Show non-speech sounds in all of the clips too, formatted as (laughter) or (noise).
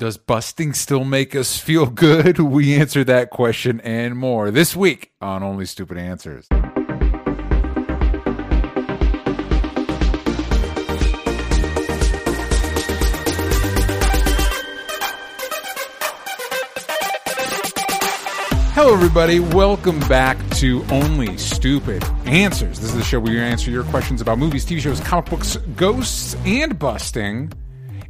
Does busting still make us feel good? (laughs) We answer that question and more this week on Only Stupid Answers. Hello, everybody. Welcome back to Only Stupid Answers. This is the show where you answer your questions about movies, TV shows, comic books, ghosts, and busting,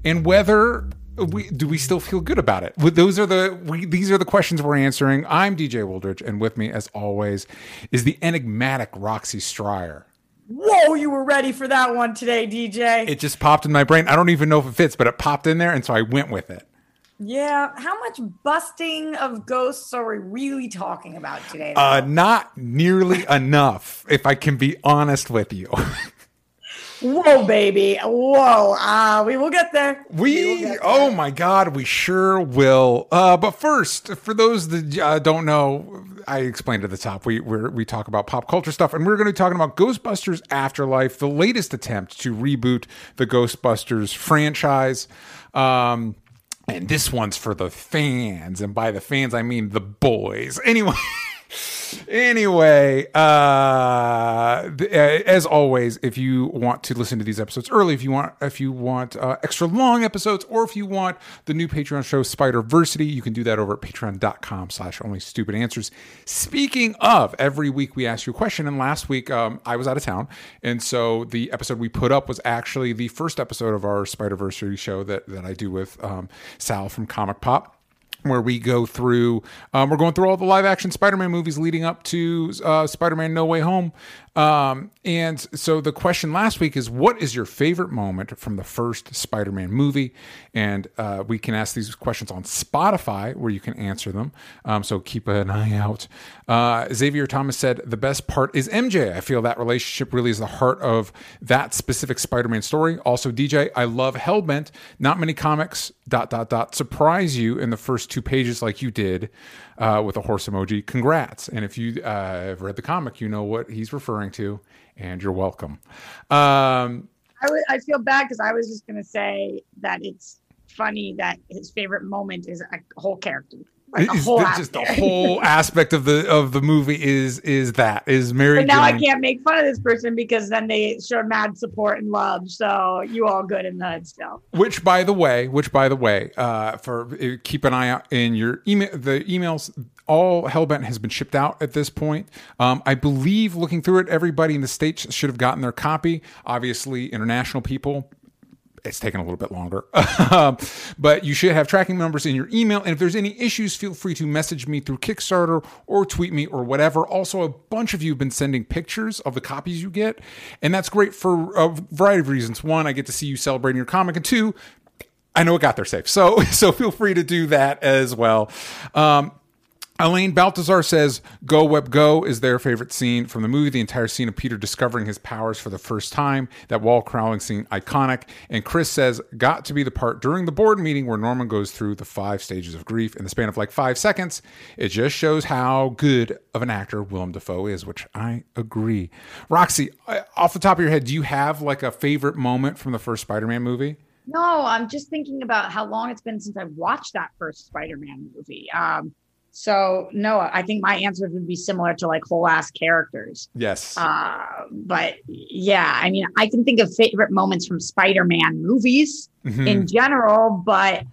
and whether we do we still feel good about it. Those are the we, these are the questions we're answering. I'm DJ Wooldridge, and with me, as always, is the enigmatic Roxy Striar. Whoa, you were ready for that one today, DJ. It just popped in my brain. I don't even know if it fits, but it popped in there, and so I went with it. yeah, how much busting of ghosts are we really talking about today? Uh, not nearly enough, if I can be honest with you. (laughs) Whoa, baby. Whoa. Uh, we will get there. will We, get there. oh my God, we sure will. Uh, but first, for those that uh, don't know, I explained at the top, we we're, we talk about pop culture stuff, and we're going to be talking about Ghostbusters Afterlife, the latest attempt to reboot the Ghostbusters franchise. Um, and this one's for the fans, and by the fans, I mean the boys. Anyway. (laughs) Anyway, uh, uh, as always, if you want to listen to these episodes early, if you want, if you want uh, extra long episodes, or if you want the new Patreon show Spider Versity, you can do that over at Patreon.com/slash Only Stupid Answers. Speaking of, every week we ask you a question, and last week um, I was out of town, and so the episode we put up was actually the first episode of our Spider Versity show that that I do with um, Sal from Comic Pop where we go through um, we're going through all the live action spider-man movies leading up to uh, spider-man no way home. Um, and so the question last week is what is your favorite moment from the first spider-man movie? And uh, we can ask these questions on spotify where you can answer them. Um, so keep an eye out. Uh, xavier thomas said the best part is mj i feel that relationship really is the heart of that specific spider-man story. Also dj i love hellbent. Not many comics dot dot dot surprise you in the first two pages like you did uh, with a horse emoji. Congrats. And if you uh, have read the comic you know what he's referring to and you're welcome. Um, I, w- I feel bad because I was just going to say that it's funny that his favorite moment is a whole character. Like whole just the whole (laughs) aspect of the of the movie is is that is Mary But now I can't make fun of this person because then they showed mad support and love. So you all good in the hood still. Which, by the way, which by the way, uh, for uh, keep an eye out in your email. The emails, all Hellbent has been shipped out at this point. Um, I believe, looking through it, everybody in the states should have gotten their copy. Obviously, international people. It's taken a little bit longer, (laughs) but you should have tracking numbers in your email. And if there's any issues, feel free to message me through Kickstarter or tweet me or whatever. Also, a bunch of you have been sending pictures of the copies you get, and that's great for a variety of reasons. One, I get to see you celebrating your comic, and two, I know it got there safe. So (laughs) so feel free to do that as well. Um, Elaine Baltazar says Go Web Go is their favorite scene from the movie. The entire scene of Peter discovering his powers for the first time. That wall crawling scene, iconic. And Chris says, got to be the part during the board meeting where Norman goes through the five stages of grief in the span of like five seconds. It just shows how good of an actor Willem Dafoe is, which I agree. Roxy, uh, off the top of your head, do you have like a favorite moment from the first Spider Man movie? No, I'm just thinking about how long it's been since I watched that first Spider-Man movie. Um, so no, I think my answers would be similar to like whole ass characters. Yes. Uh, but yeah, I mean, I can think of favorite moments from Spider-Man movies Mhm. in general, but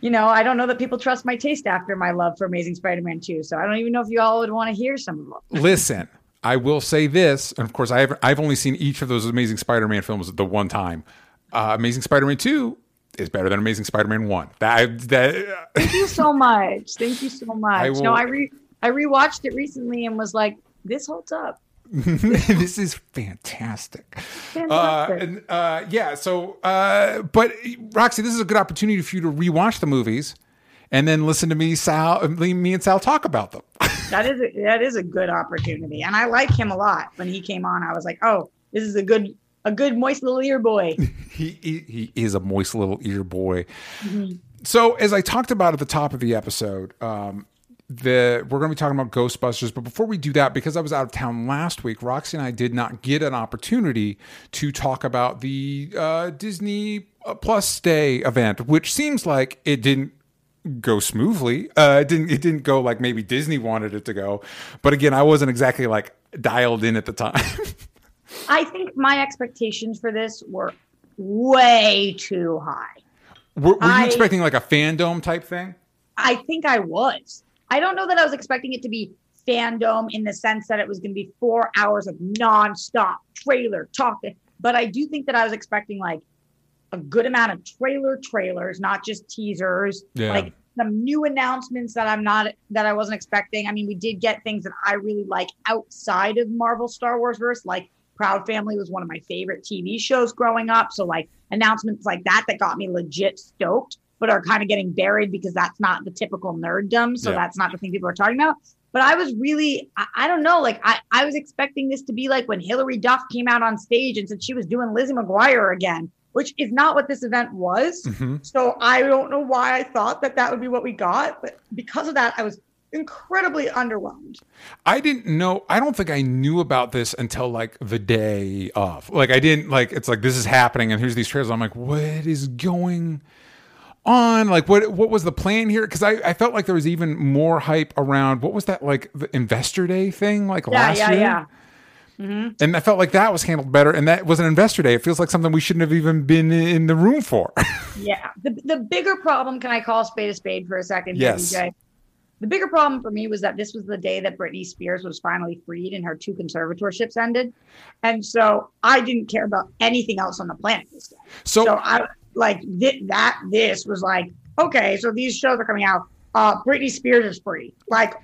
you know, I don't know that people trust my taste after my love for Amazing Spider-Man 2. So I don't even know if you all would want to hear some of them. Listen, I will say this, and of course, I have, I've only seen each of those Amazing Spider-Man films the one time. Uh, Amazing Spider-Man Two is better than Amazing Spider-Man One. That that Thank you so much. Thank you so (laughs) much. I will- no, I re I rewatched it recently and was like, this holds up. (laughs) this is fantastic. Uh, Fantastic. and, uh, yeah. So, uh, but Roxy, this is a good opportunity for you to rewatch the movies and then listen to me, Sal, me and Sal talk about them. (laughs) that is a, that is a good opportunity, and I like him a lot. When he came on, I was like, oh, this is a good a good moist little ear boy. (laughs) he, he he is a moist little ear boy. So, as I talked about at the top of the episode, um, the we're going to be talking about Ghostbusters. But before we do that, because I was out of town last week, Roxy and I did not get an opportunity to talk about the uh, Disney Plus Day event, which seems like it didn't go smoothly. Uh, it didn't. It didn't go like maybe Disney wanted it to go. But again, I wasn't exactly like dialed in at the time. (laughs) I think my expectations for this were way too high. were, were you I- expecting like a fandom type thing? I think I was. I don't know that I was expecting it to be fandom in the sense that it was going to be four hours of nonstop trailer talking, but I do think that I was expecting like a good amount of trailer trailers, not just teasers, Yeah. like some new announcements that I'm not that I wasn't expecting. I mean, we did get things that I really like outside of Marvel Star Wars verse, like Proud Family was one of my favorite TV shows growing up. So like announcements like that that got me legit stoked, but are kind of getting buried because that's not the typical nerddom. So Yeah. that's not the thing people are talking about. But I was really, I, I don't know, like I, I was expecting this to be like when Hilary Duff came out on stage and said she was doing Lizzie McGuire again, which is not what this event was. hmm So I don't know why I thought that that would be what we got, but because of that, I was incredibly underwhelmed. I didn't know. I don't think I knew about this until like the day of. Like I didn't like. It's like this is happening, and here's these trailers. I'm like, what is going on? Like what? What was the plan here? Because I, I felt like there was even more hype around. What was that like the Investor Day thing? Like Yeah, last yeah, year. yeah. Mm-hmm. And I felt like that was handled better, and that was an investor day. It feels like something we shouldn't have even been in the room for. (laughs) Yeah. The, the bigger problem, can I call spade a spade for a second? here, Yes. DJ? The bigger problem for me was that this was the day that Britney Spears was finally freed and her two conservatorships ended. And so I didn't care about anything else on the planet this day. so, So I like thi- that. This was like, okay, so these shows are coming out. Uh, Britney Spears is free. Like,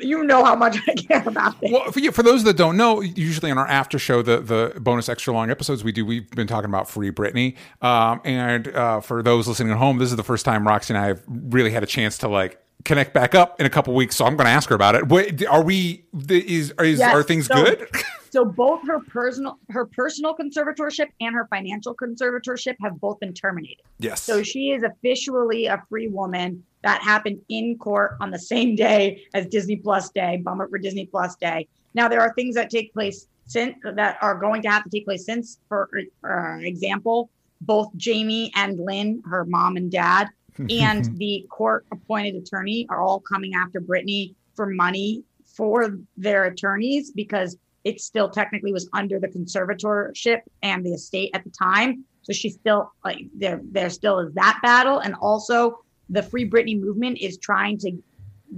you know how much I care about this. Well, for, yeah, for those that don't know, usually in our after show, the the bonus extra long episodes we do, we've been talking about Free Britney. Um, and uh, for those listening at home, this is the first time Roxy and I have really had a chance to like connect back up in a couple weeks. So I'm going to ask her about it. Wait, are we? Is is Yes, are things so- good? (laughs) So both her personal her personal conservatorship and her financial conservatorship have both been terminated. yes. So she is officially a free woman. That happened in court on the same day as Disney Plus Day. Bummer for Disney Plus Day. Now there are things that take place since that are going to have to take place since. For uh, example, both Jamie and Lynn, her mom and dad, and (laughs) the court appointed attorney are all coming after Britney for money for their attorneys because it still technically was under the conservatorship and the estate at the time. So she still like there there still is that battle. And also the Free Britney movement is trying to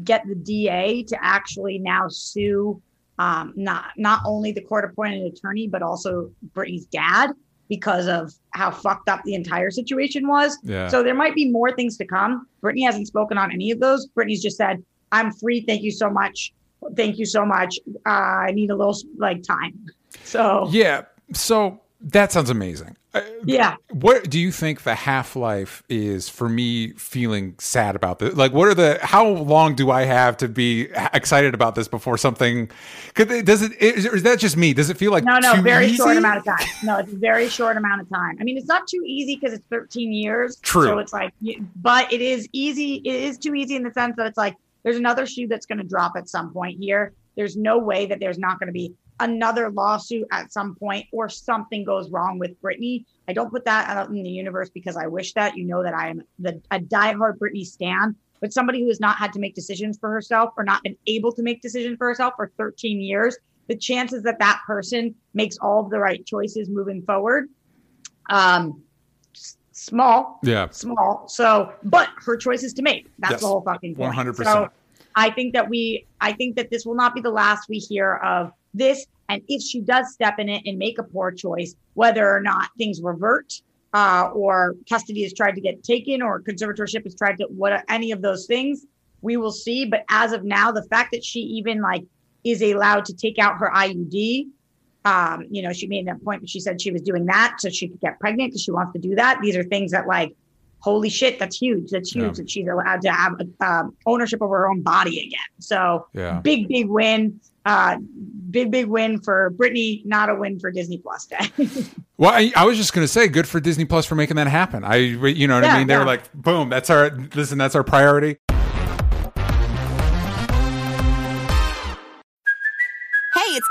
get the DA to actually now sue um, not not only the court appointed attorney, but also Britney's dad because of how fucked up the entire situation was. yeah. So there might be more things to come. Britney hasn't spoken on any of those. Britney's just said, "I'm free. Thank you so much. Thank you so much. Uh, I need a little like time." So yeah. So that sounds amazing. Uh, yeah, What do you think the half life is for me feeling sad about this? Like, what are the, how long do I have to be excited about this before something, could does it, is, is that just me? Does it feel like no, no, very easy? short amount of time. No, it's a very short amount of time. I mean, it's not too easy because it's 13 years. True. So it's like, but it is easy. It is too easy in the sense that it's like there's another shoe that's going to drop at some point here. There's no way that there's not going to be another lawsuit at some point or something goes wrong with Britney. I don't put that out in the universe because I wish that you know that I am the a diehard Britney stan, but somebody who has not had to make decisions for herself or not been able to make decisions for herself for 13 years. The chances that that person makes all of the right choices moving forward, um, small, Yeah. small. So, but her choices to make. That's Yes. the whole fucking point. 100%. So, I think that we, I think that this will not be the last we hear of this. And if she does step in it and make a poor choice, whether or not things revert, uh, or custody is tried to get taken, or conservatorship is tried to what any of those things, we will see. But as of now, the fact that she even like is allowed to take out her IUD, um, you know, she made that point, but she said she was doing that so she could get pregnant because she wants to do that. These are things that like holy shit, that's huge. That's huge Yeah. that she's allowed to have um, ownership over her own body again. So Yeah. big, big win. Uh, big, big win for Britney, not a win for Disney Plus Day. (laughs) Well, I, I was just going to say, good for Disney Plus for making that happen. I, you know what I mean? They were like, boom, that's our, listen, that's our priority.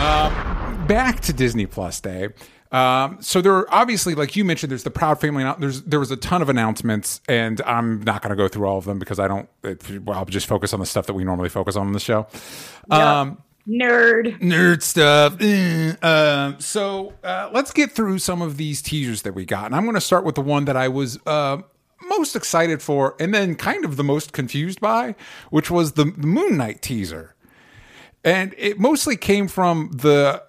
Back to Disney Plus Day. Um, so there are obviously, like you mentioned, there's the Proud Family. There's there was a ton of announcements, and I'm not going to go through all of them because I don't. It, well, I'll just focus on the stuff that we normally focus on in the show. Um, Nerd. nerd stuff. Eh, um, so uh, let's get through some of these teasers that we got, and I'm going to start with the one that I was uh, most excited for, and then kind of the most confused by, which was the, the Moon Knight teaser, and it mostly came from the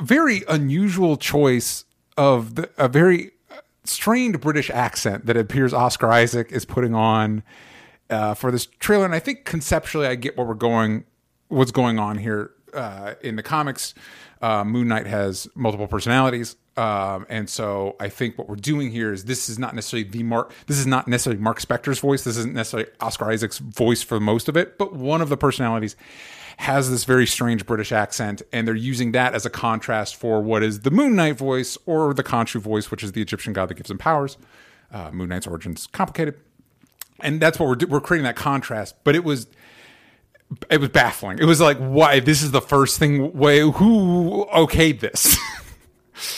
very unusual choice of the, a very strained British accent that appears Oscar Isaac is putting on uh, for this trailer. And I think conceptually, I get what we're going, what's going on here uh, in the comics. Uh, Moon Knight has multiple personalities, um, and so I think what we're doing here is this is not necessarily the Mark. This is not necessarily Mark Spector's voice. This isn't necessarily Oscar Isaac's voice for most of it, but one of the personalities has this very strange British accent, and they're using that as a contrast for what is the Moon Knight voice or the Khonshu voice, which is the Egyptian god that gives him powers. Uh, Moon Knight's origins complicated, and that's what we're we're creating that contrast. But it was it was baffling. It was like, why? This is the first thing. Way who okayed this? (laughs)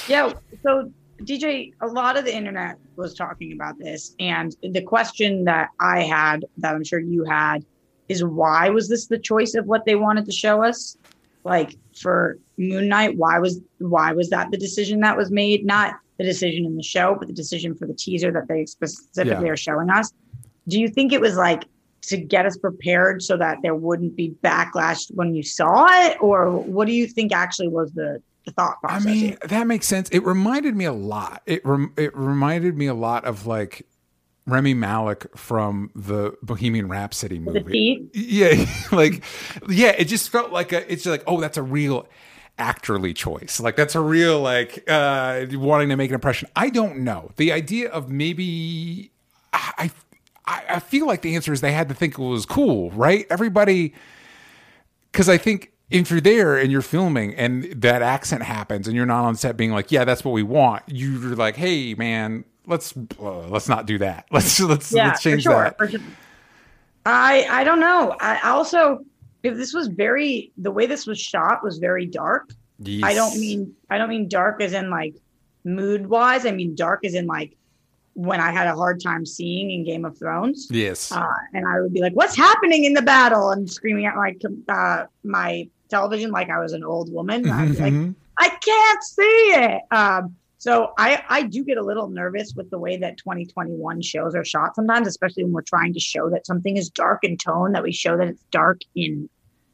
Yeah. So, DJ, a lot of the internet was talking about this. And the question that I had, that I'm sure you had, is why was this the choice of what they wanted to show us? Like for Moon Knight, why was why was that the decision that was made? Not the decision in the show, but the decision for the teaser that they specifically Yeah. are showing us. Do you think it was like to get us prepared so that there wouldn't be backlash when you saw it, or what do you think actually was the, the thought I mean, that makes sense. It reminded me a lot. It rem- it reminded me a lot of like Rami Malek from the Bohemian Rhapsody movie. (laughs) Yeah, (laughs) like yeah, it just felt like a. It's like oh, that's a real actorly choice. Like that's a real like uh wanting to make an impression. I don't know. The idea of maybe I I, I feel like the answer is they had to think it was cool, right? Everybody because I think if you're there and you're filming and that accent happens and you're not on set being like, yeah, that's what we want. You're like, hey, man, let's uh, let's not do that. (laughs) Let's let's yeah, let's change sure, that. sure. I I don't know. I also if this was very the way this was shot was very dark. Yes. I don't mean I don't mean dark as in like mood wise. I mean dark as in like when I had a hard time seeing in Game of Thrones. Yes. Uh, and I would be like, "What's happening in the battle?" and screaming at my uh, my television like I was an old woman. I'd be like, Mhm. I can't see it. Um, so I, I do get a little nervous with the way that 2021 shows are shot sometimes, especially when we're trying to show that something is dark in tone, that we show that it's dark in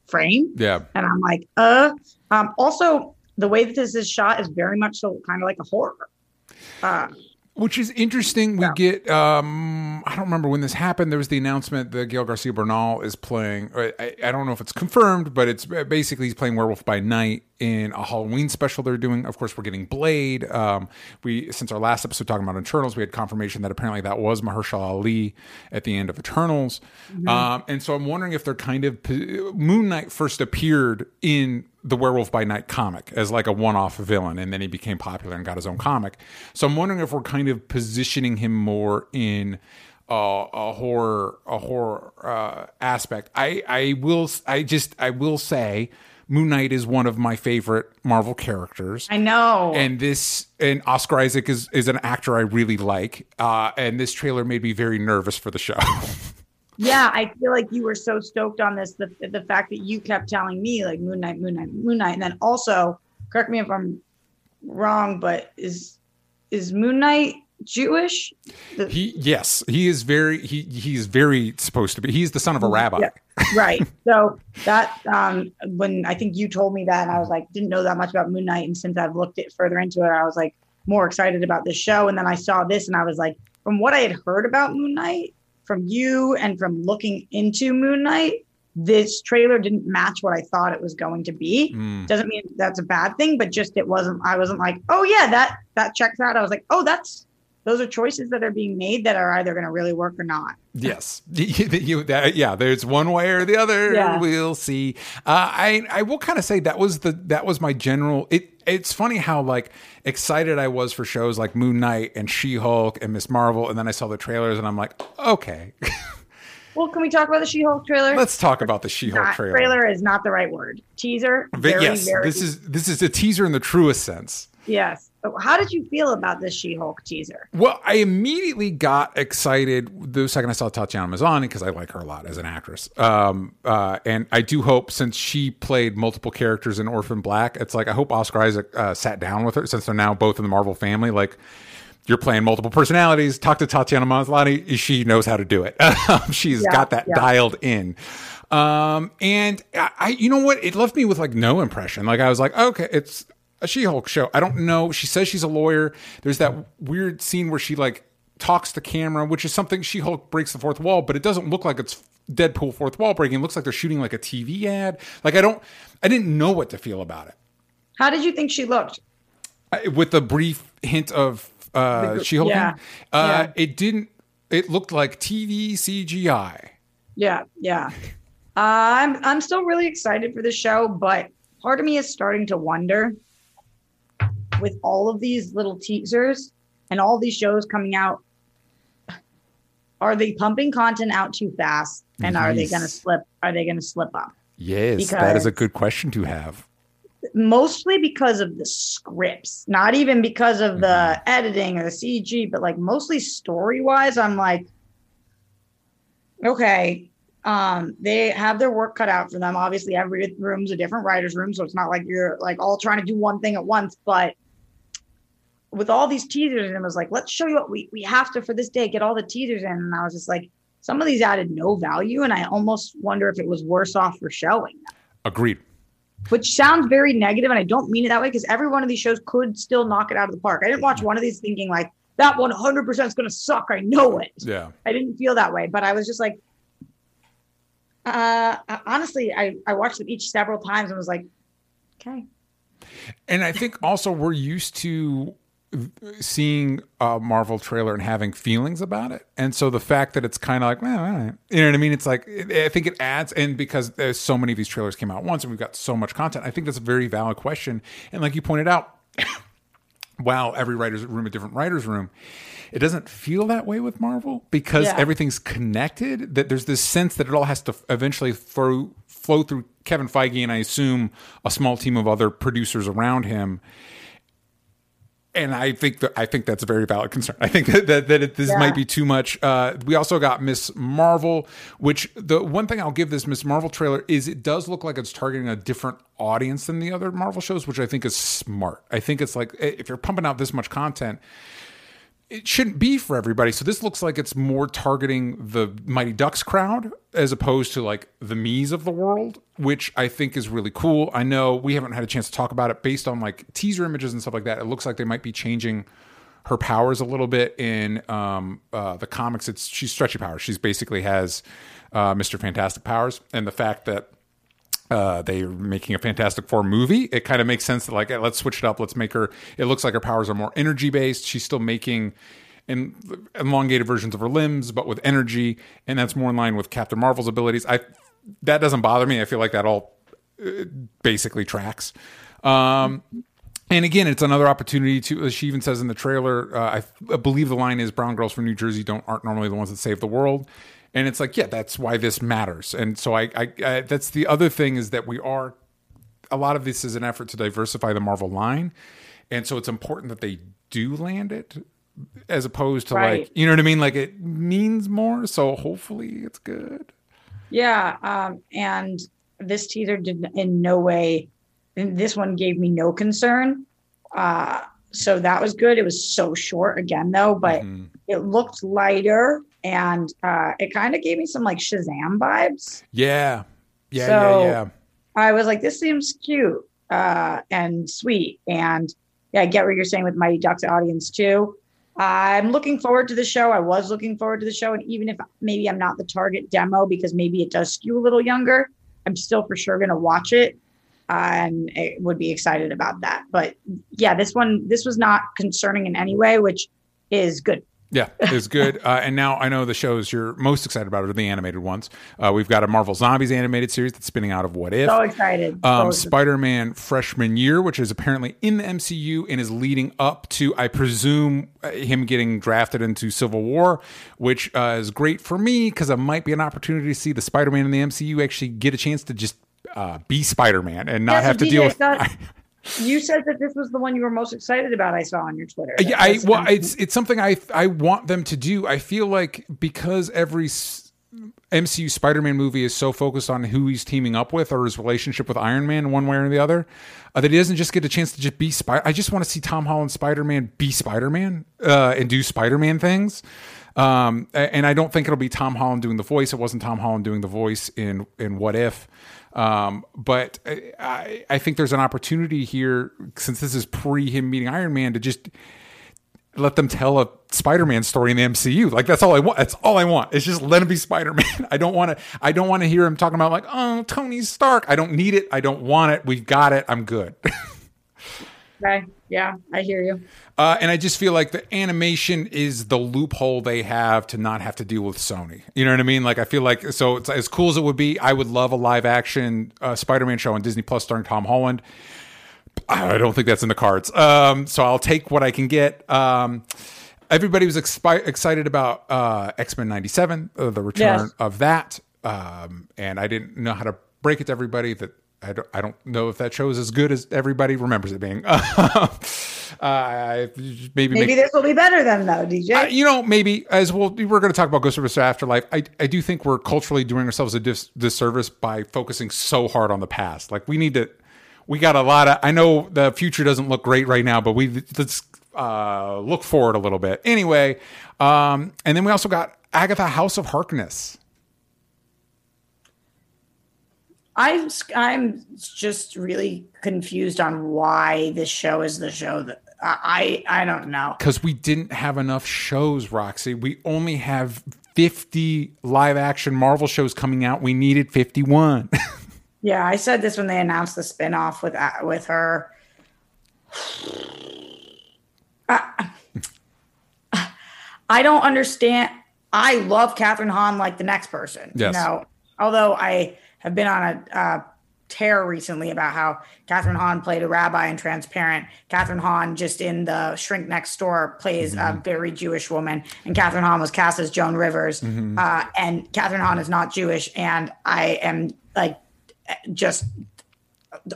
frame. yeah. And I'm like, uh. Um, also, the way that this is shot is very much so kind of like a horror. Uh, Which is interesting. We Yeah. get, um, I don't remember when this happened. There was the announcement that Gael Garcia Bernal is playing. I, I- don't know if it's confirmed, but it's basically he's playing Werewolf by Night in a Halloween special they're doing. Of course, we're getting Blade. Um, we since our last episode talking about Eternals, we had confirmation that apparently that was Mahershala Ali at the end of Eternals. Um, and so I'm wondering if they're kind of Moon Knight first appeared in the Werewolf by Night comic as like a one-off villain, and then he became popular and got his own comic. So I'm wondering if we're kind of positioning him more in uh, a horror a horror uh, aspect. I I will I just I will say Moon Knight is one of my favorite Marvel characters. I know. And this and Oscar Isaac is is an actor I really like. Uh, and this trailer made me very nervous for the show. (laughs) yeah, I feel like you were so stoked on this. The the fact that you kept telling me like Moon Knight, Moon Knight, Moon Knight, and then also correct me if I'm wrong, but is is Moon Knight Jewish? The- he yes, he is very he he's very supposed to be. He's the son of a rabbi. Yeah. right. (laughs) So that um when I think you told me that and I was like didn't know that much about Moon Knight and since I've looked it further into it I was like more excited about this show and then I saw this and I was like from what I had heard about Moon Knight from you and from looking into Moon Knight this trailer didn't match what I thought it was going to be. Mm. Doesn't mean that's a bad thing, but just it wasn't. I wasn't like, oh yeah, that that checks out. I was like, oh, that's those are choices that are being made that are either going to really work or not. Yes, (laughs) you, that, yeah. There's one way or the other. Yeah. We'll see. Uh, I I will kind of say that was the that was my general. It it's funny how like excited I was for shows like Moon Knight and She Hulk and Miss Marvel, and then I saw the trailers and I'm like, okay, (laughs) Well, can we talk about the She-Hulk trailer? let's talk about the She Hulk Not- trailer. trailer is not the right word. Teaser. Very, yes, very. this is this is a teaser in the truest sense. yes. How did you feel about this She-Hulk teaser? Well, I immediately got excited the second I saw Tatiana Maslany because I like her a lot as an actress. Um, uh, and I do hope since she played multiple characters in Orphan Black, it's like I hope Oscar Isaac uh, sat down with her since they're now both in the Marvel family. Like you're playing multiple personalities. Talk to Tatiana Maslany; she knows how to do it. (laughs) She's Yeah, got that yeah. dialed in. Um, and I, you know what? It left me with like no impression. Like I was like, okay, it's a She-Hulk show. I don't know. She says she's a lawyer. There's that weird scene where she like talks to camera, which is something She-Hulk breaks the fourth wall, but it doesn't look like it's Deadpool fourth wall breaking. It looks like they're shooting like a TV ad. Like I don't, I didn't know what to feel about it. How did you think she looked? I- with a brief hint of uh, The She-Hulk, yeah. uh, Yeah. it didn't. It looked like TV CGI. Yeah, yeah. I'm I'm still really excited for the show, but part of me is starting to wonder with all of these little teasers and all these shows coming out are they pumping content out too fast? And are they going to slip are they going to slip up? Yes, that is a good question to have. mostly because of the scripts not even because of the editing or the cg but like mostly story wise i'm like okay um they have their work cut out for them. Obviously every room's a different writer's room so it's not like you're like all trying to do one thing at once but with all these teasers and it was like let's show you what we we have to for this day get all the teasers in and i was just like some of these added no value and i almost wonder if it was worse off for showing them Agreed. which sounds very negative, and I don't mean it that way because every one of these shows could still knock it out of the park. I didn't watch one of these thinking like that 100% is going to suck. I know it. Yeah. I didn't feel that way, but I was just like, uh, honestly, I I watched them each several times and was like, okay, And I think also we're used to seeing a Marvel trailer and having feelings about it. And so the fact that it's kind of like, well, all right. you know what I mean? It's like, I think it adds, and because there's so many of these trailers came out once and we've got so much content, I think that's a very valid question. And like you pointed out, (coughs) wow, every writer's room a different writer's room, it doesn't feel that way with Marvel because Yeah. everything's connected. That there's this sense that it all has to eventually flow flow through Kevin Feige and I assume a small team of other producers around him. And I think that I think that's a very valid concern. I think (laughs) that that, that it, this Yeah. might be too much. Uh, we also got Miss Marvel, which the one thing I'll give this Miss Marvel trailer is it does look like it's targeting a different audience than the other Marvel shows, which I think is smart. I think it's like if you're pumping out this much content, it shouldn't be for everybody. So this looks like it's more targeting the Mighty Ducks crowd as opposed to like the me's of the world, which I think is really cool. I know we haven't had a chance to talk about it based on like teaser images and stuff like that. It looks like they might be changing her powers a little bit in um, uh, the comics. It's she's stretchy powers. She's basically has uh, Mr. Fantastic powers, and the fact that uh, they're making a Fantastic Four movie. It kind of makes sense that like let's switch it up. Let's make her. It looks like her powers are more energy based. She's still making in elongated versions of her limbs, but with energy, and that's more in line with Captain Marvel's abilities. I that doesn't bother me. I feel like that all uh, basically tracks. Um, and again, it's another opportunity to. As she even says in the trailer, uh, I, I believe the line is "Brown girls from New Jersey don't aren't normally the ones that save the world," and it's like, yeah, that's why this matters. And so I, I, I that's the other thing is that we are. A lot of this is an effort to diversify the Marvel line, and so it's important that they do land it, as opposed to Right. like you know what I mean. Like it means more, so hopefully it's good. yeah. Um, and this teaser did in no way. This one gave me no concern. Uh, so that was good. It was so short again, though, but Mhm. it looked lighter and uh, it kind of gave me some like Shazam vibes. Yeah, yeah, So- yeah, yeah. I was like, this seems cute uh, and sweet. And yeah, I get what you're saying with Mighty Ducks audience too. I'm looking forward to the show. I was looking forward to the show. And even if maybe I'm not the target demo because maybe it does skew a little younger, I'm still for sure going to watch it and I would be excited about that. But yeah, this one, this was not concerning in any way, which is good. Yeah, it's good. (laughs) Uh, and now I know the shows you're most excited about are the animated ones. Uh, we've got a Marvel Zombies animated series that's spinning out of What If. So excited. Um, So- Spider Man Freshman Year, which is apparently in the MCU and is leading up to, I presume, uh, him getting drafted into Civil War, which uh, is great for me because it might be an opportunity to see the Spider Man in the MCU actually get a chance to just uh, be Spider Man and not Yeah, have to DJ, deal with. that- (laughs) you said that this was the one you were most excited about. I saw on your Twitter. Yeah, I well, it's it's something I I want them to do. I feel like because every MCU Spider-Man movie is so focused on who he's teaming up with or his relationship with Iron Man one way or the other, uh, that he doesn't just get a chance to just be Spider. I just want to see Tom Holland Spider-Man be Spider-Man uh, and do Spider-Man things. Um, and I don't think it'll be Tom Holland doing the voice. It wasn't Tom Holland doing the voice in in What If. Um, but I- I, think there's an opportunity here since this is pre him meeting Iron Man to just let them tell a Spider-Man story in the MCU. Like that's all I want. That's all I want. It's just let him be (laughs) Spider-Man. I don't want to. I don't want to hear him talking about like, oh, Tony Stark. I don't need it. I don't want it. We've got it. I'm good. (laughs) Okay. Yeah, I hear you. Uh, and I just feel like the animation is the loophole they have to not have to deal with Sony. You know what I mean? Like I feel like so it's as cool as it would be. I would love a live action uh, Spider-Man show on Disney Plus starring Tom Holland. I don't think that's in the cards. Um, so I'll take what I can get. Um, everybody was expi- excited about uh, X Men '97, uh, the return Yes. of that, um, and I didn't know how to break it to everybody that. I don't, I don't know if that show is as good as everybody remembers it being. (laughs) uh, maybe Maybe make, this will be better than though, DJ. uh, you know, maybe as well, we're going to talk about Ghostbusters Afterlife. I, I do think we're culturally doing ourselves a dis- disservice by focusing so hard on the past. Like we need to, we got a lot of. I know the future doesn't look great right now, but we let's uh, look forward a little bit anyway. Um, and then we also got Agatha House of Harkness. I'm I'm just really confused on why this show is the show that I I I don't know. because we didn't have enough shows, Roxy. We only have 50 live action Marvel shows coming out. We needed 51. (laughs) Yeah, I said this when they announced the spinoff with uh, with her. (sighs) I, (sighs) I don't understand. I love Kathryn Hahn like the next person. Yes. You know, although I have been on a uh, tear recently about how Kathryn Hahn played a rabbi in Transparent. Kathryn Hahn, just in the Shrink Next Door, plays a very Jewish woman, and Kathryn Hahn was cast as Joan Rivers. Uh, and Kathryn Hahn is not Jewish, and I am like just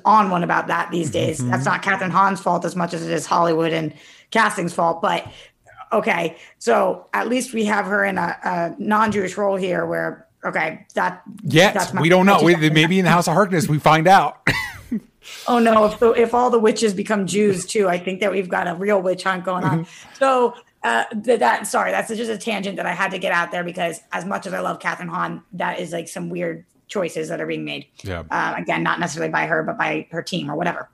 on one about that these days. That's not Kathryn Hahn's fault as much as it is Hollywood and casting's fault. But okay, so at least we have her in a, a non-Jewish role here, where okay, that Yes, we don't know. We, maybe in the House of Harkness, we find out. (laughs) Oh no! If the, if all the witches become Jews too, I think that we've got a real witch hunt going on. So uh, th- that sorry, that's just a tangent that I had to get out there because as much as I love Kathryn Hahn, that is like some weird choices that are being made. Yeah. Uh, again, not necessarily by her, but by her team or whatever.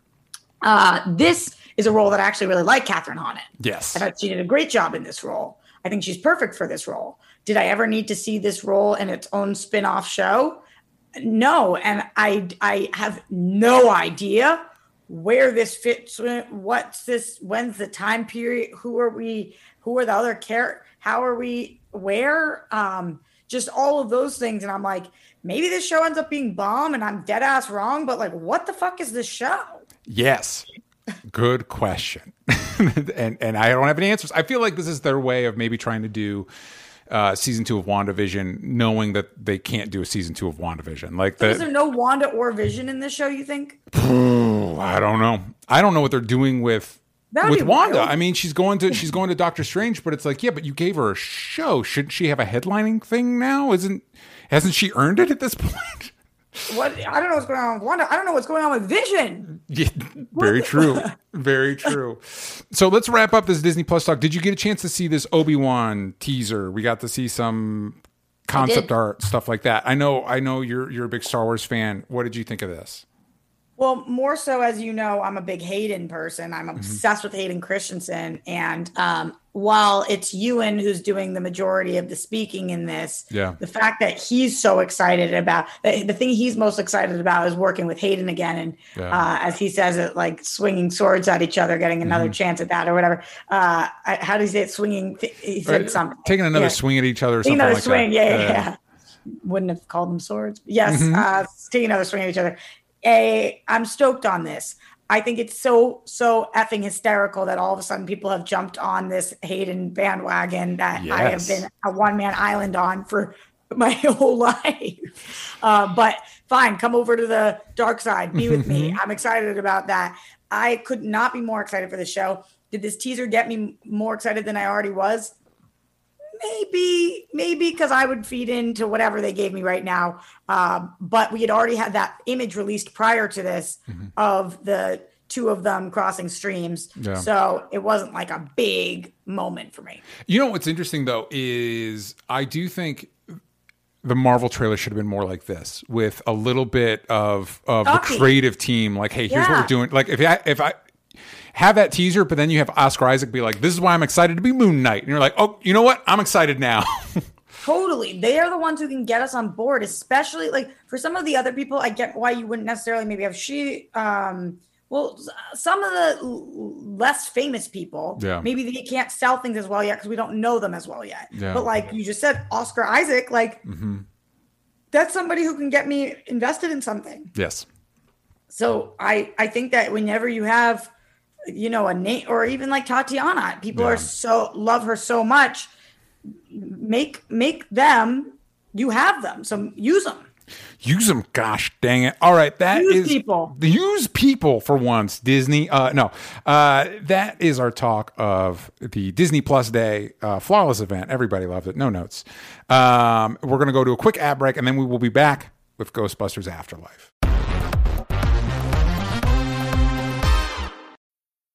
Uh, this is a role that I actually really like Kathryn Hahn in. yes. I thought she did a great job in this role. I think she's perfect for this role. Did I ever need to see this role in its own spin-off show? No, and I I have no idea where this fits. What's this? When's the time period? Who are we? Who are the other care? How are we? Where? Um, just all of those things, and I'm like, maybe this show ends up being bomb, and I'm dead ass wrong. But like, what the fuck is this show? Yes. Good question. (laughs) and and I don't have any answers. I feel like this is their way of maybe trying to do uh, season two of WandaVision, knowing that they can't do a season two of WandaVision. Like Is the, there no Wanda or Vision in this show? You think? (sighs) I don't know. I don't know what they're doing with That'd with Wanda. wild. I mean, she's going to she's going to Doctor Strange, but it's like, yeah, but you gave her a show. Shouldn't she have a headlining thing now? Isn't hasn't she earned it at this point? What I don't know what's going on with Wanda. I don't know what's going on with Vision. Yeah, very true. Very true. So let's wrap up this Disney Plus talk. Did you get a chance to see this Obi Wan teaser? We got to see some concept art stuff like that. I know. I know you're you're a big Star Wars fan. What did you think of this? Well, more so as you know, I'm a big Hayden person. I'm obsessed with Hayden Christensen, and um, while it's Ewan who's doing the majority of the speaking in this, Yeah. the fact that he's so excited about the, thing he's most excited about is working with Hayden again, and Yeah. uh, as he says it, like swinging swords at each other, getting another Mm-hmm. chance at that or whatever. Uh, I- how do you say it? Swinging. He said Right, something. taking another Yeah. swing at each other or another like swing. that. Yeah, yeah, yeah. Wouldn't have called them swords. Yes, Mhm. uh, taking another swing at each other. A, I'm stoked on this. I think it's so so effing hysterical that all of a sudden people have jumped on this Hayden bandwagon that I have been a one man island on for (laughs) my whole life. Uh, but fine, come over to the dark side, be with me. (laughs) I'm excited about that. I could not be more excited for the show. Did this teaser get me more excited than I already was? Maybe maybe because i would feed into whatever they gave me right now um, but we had already had that image released prior to this of the two of them crossing streams Yeah. so it wasn't like a big moment for me You know what's interesting though is I do think the Marvel trailer should have been more like this, with a little bit of of the creative team. Like, hey, here's what we're doing. Like, if I if I have that teaser, but then you have Oscar Isaac be like, "This is why I'm excited to be Moon Knight," and you're like, "Oh, you know what? I'm excited now." (laughs) totally they are the ones who can get us on board especially like for some of the other people i get why you wouldn't necessarily maybe have she um well some of the less famous people Yeah. maybe they can't sell things as well yet because we don't know them as well yet Yeah. Mm-hmm. but like you just said oscar isaac like that's somebody who can get me invested in something yes. so I I think that whenever you have you know a name or even like Tatiana, people Yeah. are so love her so much. Make make them. You have them, so use them. Use them, gosh dang it! All right, that is Use people. Use people for once, Disney. Uh, no, uh, that is our talk of the Disney Plus Day uh, flawless event. Everybody loved it. No notes. Um, we're gonna go to a quick ad break, and then we will be back with Ghostbusters Afterlife.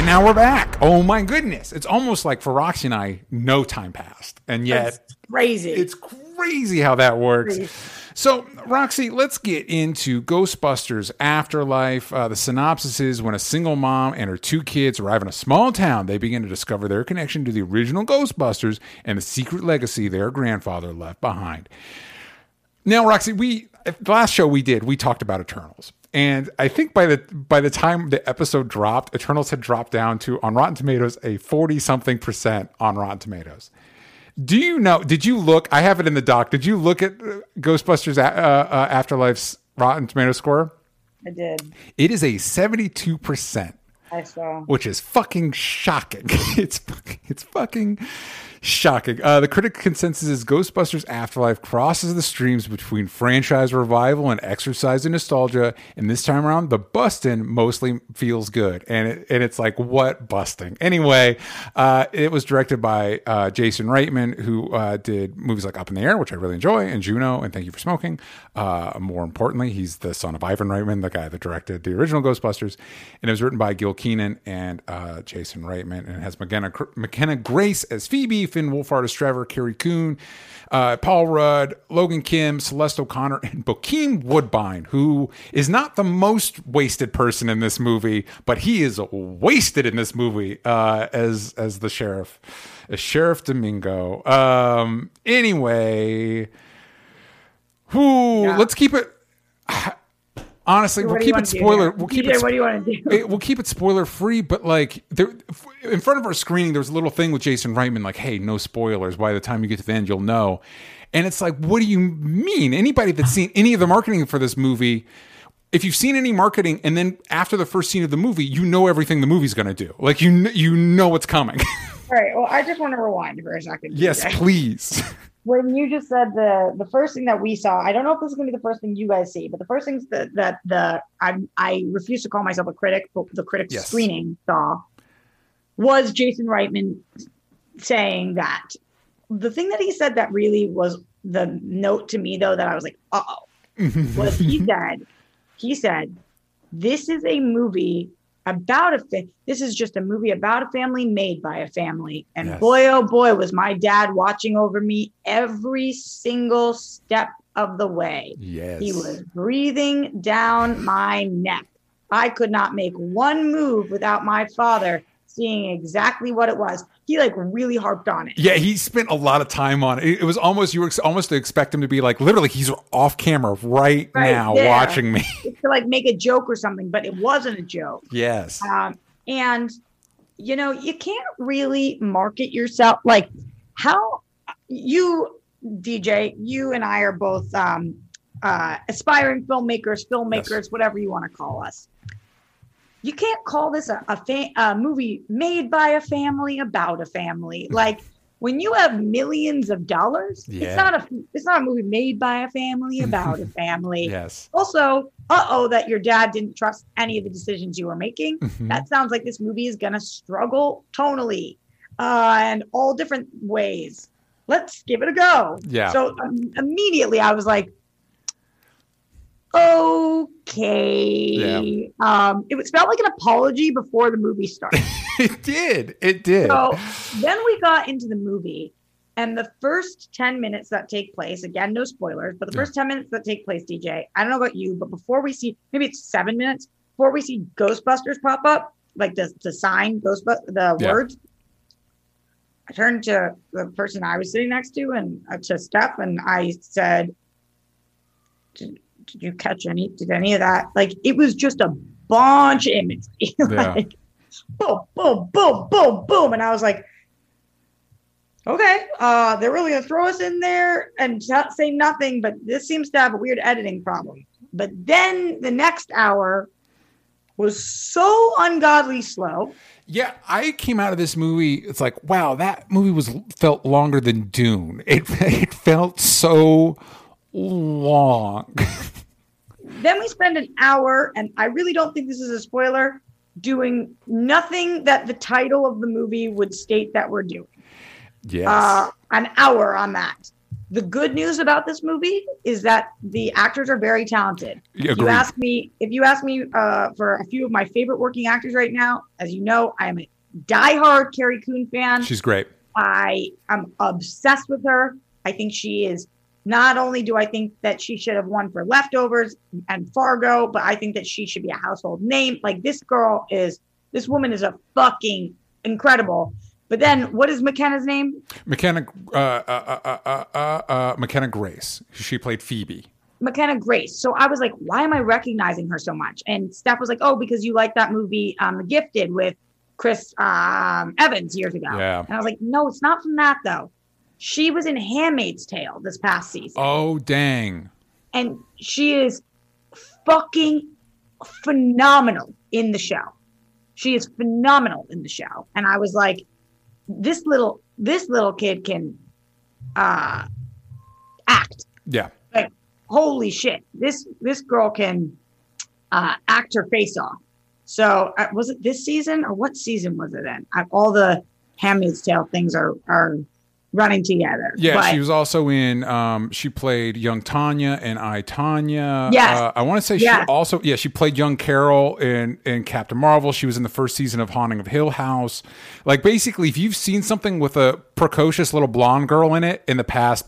And now we're back. Oh my goodness! It's almost like for Roxy and I, no time passed, and yet It's crazy. It's crazy how that works. Crazy. So, Roxy, let's get into Ghostbusters Afterlife. Uh, the synopsis is when a single mom and her two kids arrive in a small town, they begin to discover their connection to the original Ghostbusters and the secret legacy their grandfather left behind. Now, Roxy, we the last show we did, we talked about Eternals. And I think by the by the time the episode dropped, Eternals had dropped down to on Rotten Tomatoes a 40 something percent on Rotten Tomatoes. Do you know? Did you look? I have it in the doc. Did you look at uh, Ghostbusters uh, uh, Afterlife's Rotten Tomato score? I did. It is a 72%, I saw. which is fucking shocking. it's (laughs) it's fucking shocking. Uh, the critic consensus is Ghostbusters Afterlife crosses the streams between franchise revival and exercise in nostalgia. And this time around, the busting mostly feels good. And it, and it's like, what busting? Anyway, uh, it was directed by uh, Jason Reitman, who uh, did movies like Up in the Air, which I really enjoy, and Juno, and Thank You for Smoking. Uh, more importantly, he's the son of Ivan Reitman, the guy that directed the original Ghostbusters. And it was written by Gil Kenan and uh, Jason Reitman, and it has McKenna, McKenna Grace as Phoebe, Finn Wolfhard as Trevor, Carrie Coon, uh, Paul Rudd, Logan Kim, Celeste O'Connor, (laughs) and Bokeem Woodbine, who is not the most wasted person in this movie, but he is wasted in this movie uh, as as the sheriff, as Sheriff Domingo. Um, anyway, who? Yeah. Let's keep it. Honestly, What we'll keep it spoiler. We'll keep DJ, it. What do you want to do? It, we'll keep it spoiler free. but like there, in front of our screening, there was a little thing with Jason Reitman, like, "Hey, no spoilers. By the time you get to the end, you'll know." And it's like, what do you mean? Anybody that's seen any of the marketing for this movie, if you've seen any marketing, and then after the first scene of the movie, you know everything the movie's going to do. Like you, you know what's coming. (laughs) All right. Well, I just want to rewind for a second. yes, (laughs) please. When you just said the the first thing that we saw, I don't know if this is gonna be the first thing you guys see, but the first things that that the I I refuse to call myself a critic, but the critic Yes. screening saw was Jason Reitman saying that. The thing that he said that really was the note to me though that I was like, uh oh, (laughs) was he said, he said, this is a movie about a fa- this is just a movie about a family made by a family and Yes. boy oh boy was my dad watching over me every single step of the way Yes. he was breathing down my neck i could not make one move without my father seeing exactly what it was he like really harped on it Yeah, he spent a lot of time on it. It was almost you were almost to expect him to be like literally he's off camera right, Right now there. watching me. (laughs) to like make a joke or something but it wasn't a joke yes. um, and you know you can't really market yourself like how you dj you and i are both um, uh, aspiring filmmakers filmmakers whatever you want to call us you can't call this a, a, fa- a movie made by a family about a family (laughs) like when you have millions of dollars Yeah. it's not a it's not a movie made by a family about a (laughs) family Yes. also, uh oh, that your dad didn't trust any of the decisions you were making. Mhm. That sounds like this movie is going to struggle tonally uh, and all different ways. Let's give it a go. Yeah. So um, immediately I was like, okay. Yeah. Um, it was felt like an apology before the movie started. (laughs) it did. It did. So then we got into the movie, and the first 10 minutes that take place, again, no spoilers, but the Yeah. first 10 minutes that take place, DJ, I don't know about you, but before we see, maybe it's seven minutes, before we see Ghostbusters pop up, like the, the sign, Ghostbusters, the Yeah. words, I turned to the person I was sitting next to and uh, to Steph, and I said, did, you catch any, did any of that? Like, it was just a bunch of imagery. (laughs) Yeah. like, boom, boom, boom, boom, boom. And I was like, okay, uh, they're really gonna throw us in there and say nothing, but this seems to have a weird editing problem. But then the next hour was so ungodly slow. Yeah, I came out of this movie. It's like, wow, that movie was felt longer than Dune. It (laughs) it felt so long. (laughs) Then we spend an hour, and I really don't think this is a spoiler, doing nothing that the title of the movie would state that we're doing. yes. uh, an hour on that. The good news about this movie is that the actors are very talented. If you ask me, if you ask me uh, for a few of my favorite working actors right now, as you know, I am a diehard Carrie Coon fan. She's great. I am obsessed with her. I think she is. Not only do I think that she should have won for Leftovers and Fargo, but I think that she should be a household name. Like this girl is, this woman is a fucking incredible. But then, what is McKenna's name? McKenna, uh, uh, uh, uh, uh, uh, McKenna Grace. She played Phoebe. McKenna Grace. So I was like, why am I recognizing her so much? And Steph was like, oh, because you like that movie, um, Gifted with Chris um, Evans years ago. Yeah. And I was like, no, it's not from that though. She was in Handmaid's Tale this past season, Oh dang! and she is fucking phenomenal in the show. She is phenomenal in the show, and I was like, this little this little kid can uh, act. Yeah, like holy shit. This this girl can uh act her face off. So uh, was it this season or what season was it in? Uh, all the handmaid's tale things are are running together yeah. But- she was also in. Um, she played young Tonya and I Tonya. Yes. Uh, I want to say Yes. she also. Yeah, she played young Carol in in Captain Marvel. She was in the first season of Haunting of Hill House. Like basically, if you've seen something with a precocious little blonde girl in it in the past,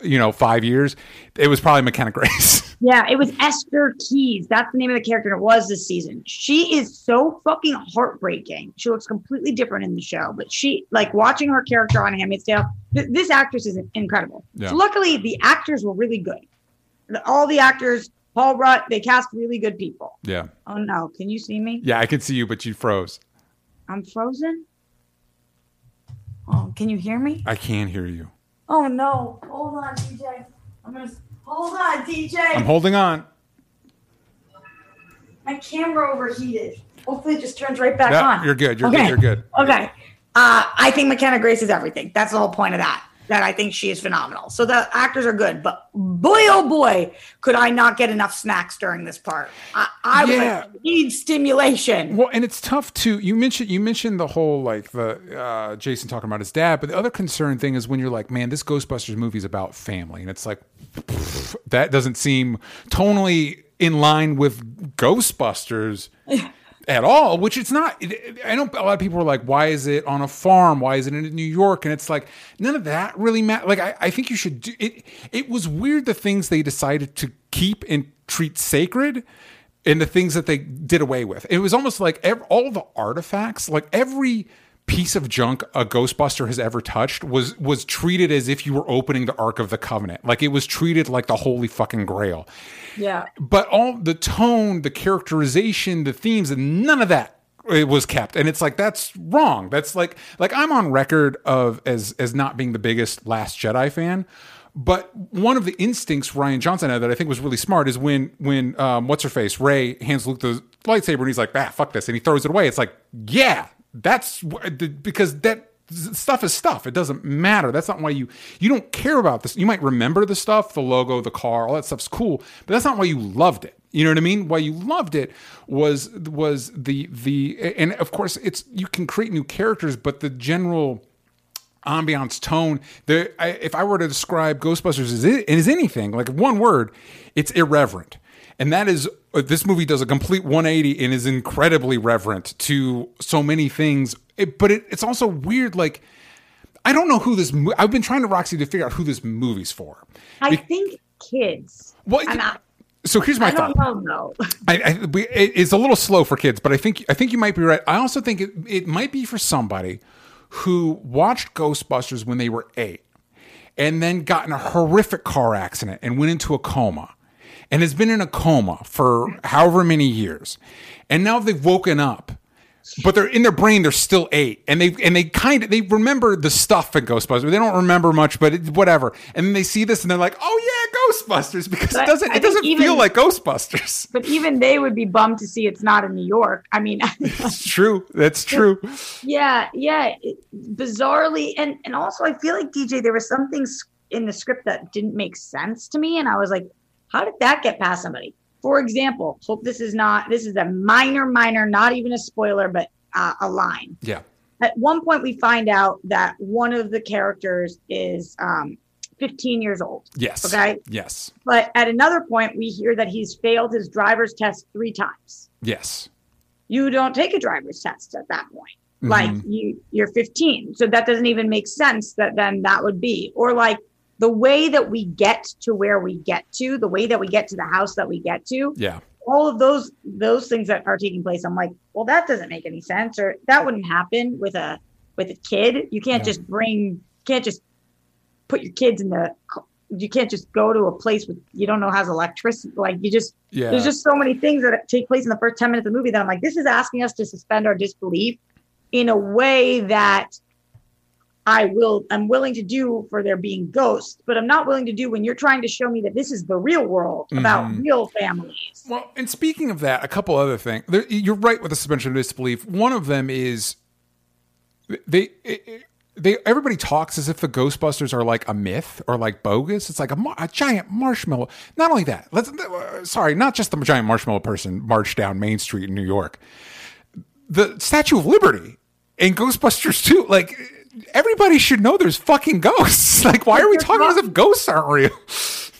you know, five years, it was probably McKenna Grace. (laughs) yeah it was Esther Keyes that's the name of the character it was this season she is so fucking heartbreaking she looks completely different in the show but she like watching her character on handmaid's tale th- this actress is incredible Yeah. so luckily the actors were really good all the actors paul rudd they cast really good people yeah, Oh no, can you see me? yeah. I can see you, but you froze. I'm frozen. Oh, can you hear me? I can't hear you. Oh no. Hold on, DJ. I'm gonna hold on, DJ. I'm holding on. My camera overheated. Hopefully it just turns right back No, on. you're good. You're Okay. good. You're good. Okay. Uh, I think McKenna Grace is everything. That's the whole point of that. That I think she is phenomenal. So the actors are good, but boy, oh boy, could I not get enough snacks during this part. I, I Yeah. like, need stimulation. Well, and it's tough to you mentioned you mentioned the whole like the uh, Jason talking about his dad, but the other concern thing is when you're like, man, this Ghostbusters movie is about family, and it's like pff, that doesn't seem tonally in line with Ghostbusters. (laughs) At all, which it's not. I know a lot of people are like, "Why is it on a farm? Why is it in New York?" And it's like none of that really matters. Like, I, I think you should do it. It was weird the things they decided to keep and treat sacred, and the things that they did away with. It was almost like ev all the artifacts, like every piece of junk a Ghostbuster has ever touched was was treated as if you were opening the Ark of the Covenant. Like it was treated like the holy fucking grail. Yeah. But all the tone, the characterization, the themes, and none of that it was kept. And it's like that's wrong. That's like like I'm on record of as as not being the biggest Last Jedi fan. But one of the instincts Rian Johnson had that I think was really smart is when when um, what's her face Rey hands Luke the lightsaber and he's like ah fuck this and he throws it away. It's like yeah that's because that stuff is stuff. It doesn't matter. That's not why you you don't care about this. You might remember the stuff, the logo, the car, all that stuff's cool, but that's not why you loved it. You know what I mean? Why you loved it was was the the and of course it's you can create new characters, but the general ambiance tone the I, if i were to describe ghostbusters as, as anything like one word it's irreverent and that is uh, this movie does a complete 180 and is incredibly reverent to so many things it, but it, it's also weird like i don't know who this mo- i've been trying to roxy to figure out who this movie's for I think kids. Well, not, so here's my I thought don't know though. (laughs) I, I, it's a little slow for kids, but I think I think you might be right. I also think it, it might be for somebody who watched Ghostbusters when they were eight, and then got in a horrific car accident and went into a coma, and has been in a coma for however many years, and now they've woken up. But they're in their brain. They're still eight, and they and they kind of they remember the stuff in Ghostbusters. They don't remember much, but it, whatever. And then they see this, and they're like, "Oh yeah, Ghostbusters!" Because But it doesn't I it doesn't think feel like Ghostbusters. But even they would be bummed to see it's not in New York. I mean, (laughs) That's (laughs) true. That's true. yeah, yeah. It, bizarrely, and and also I feel like DJ, there was some things in the script that didn't make sense to me, and I was like, how did that get past somebody? For example, hope this is not this is a minor, minor, not even a spoiler, but uh, a line. Yeah. At one point, we find out that one of the characters is um, 15 years old. Yes. Okay. Yes. But at another point, we hear that he's failed his driver's test three times. Yes. You don't take a driver's test at that point. Like Mhm. you, you're 15, so that doesn't even make sense. That then that would be, or like the way that we get to where we get to, the way that we get to the house that we get to, Yeah. all of those those things that are taking place. I'm like, well, that doesn't make any sense, or that wouldn't happen with a with a kid. You can't Yeah. just bring, can't just put your kids in the. You can't just go to a place with you don't know has electricity. Like you just Yeah. there's just so many things that take place in the first 10 minutes of the movie that I'm like, this is asking us to suspend our disbelief in a way that I will, I'm willing to do for there being ghosts, but I'm not willing to do when you're trying to show me that this is the real world about Mhm. real families. Well, and speaking of that, a couple other things. There, you're right with the suspension of disbelief. One of them is they they everybody talks as if the Ghostbusters are like a myth or like bogus. It's like a, a giant marshmallow. Not only that, let's uh, sorry, not just the giant marshmallow person marched down Main Street in New York. The Statue of Liberty and Ghostbusters too. Like everybody should know there's fucking ghosts. (laughs) Like why are we talking as if ghosts aren't real?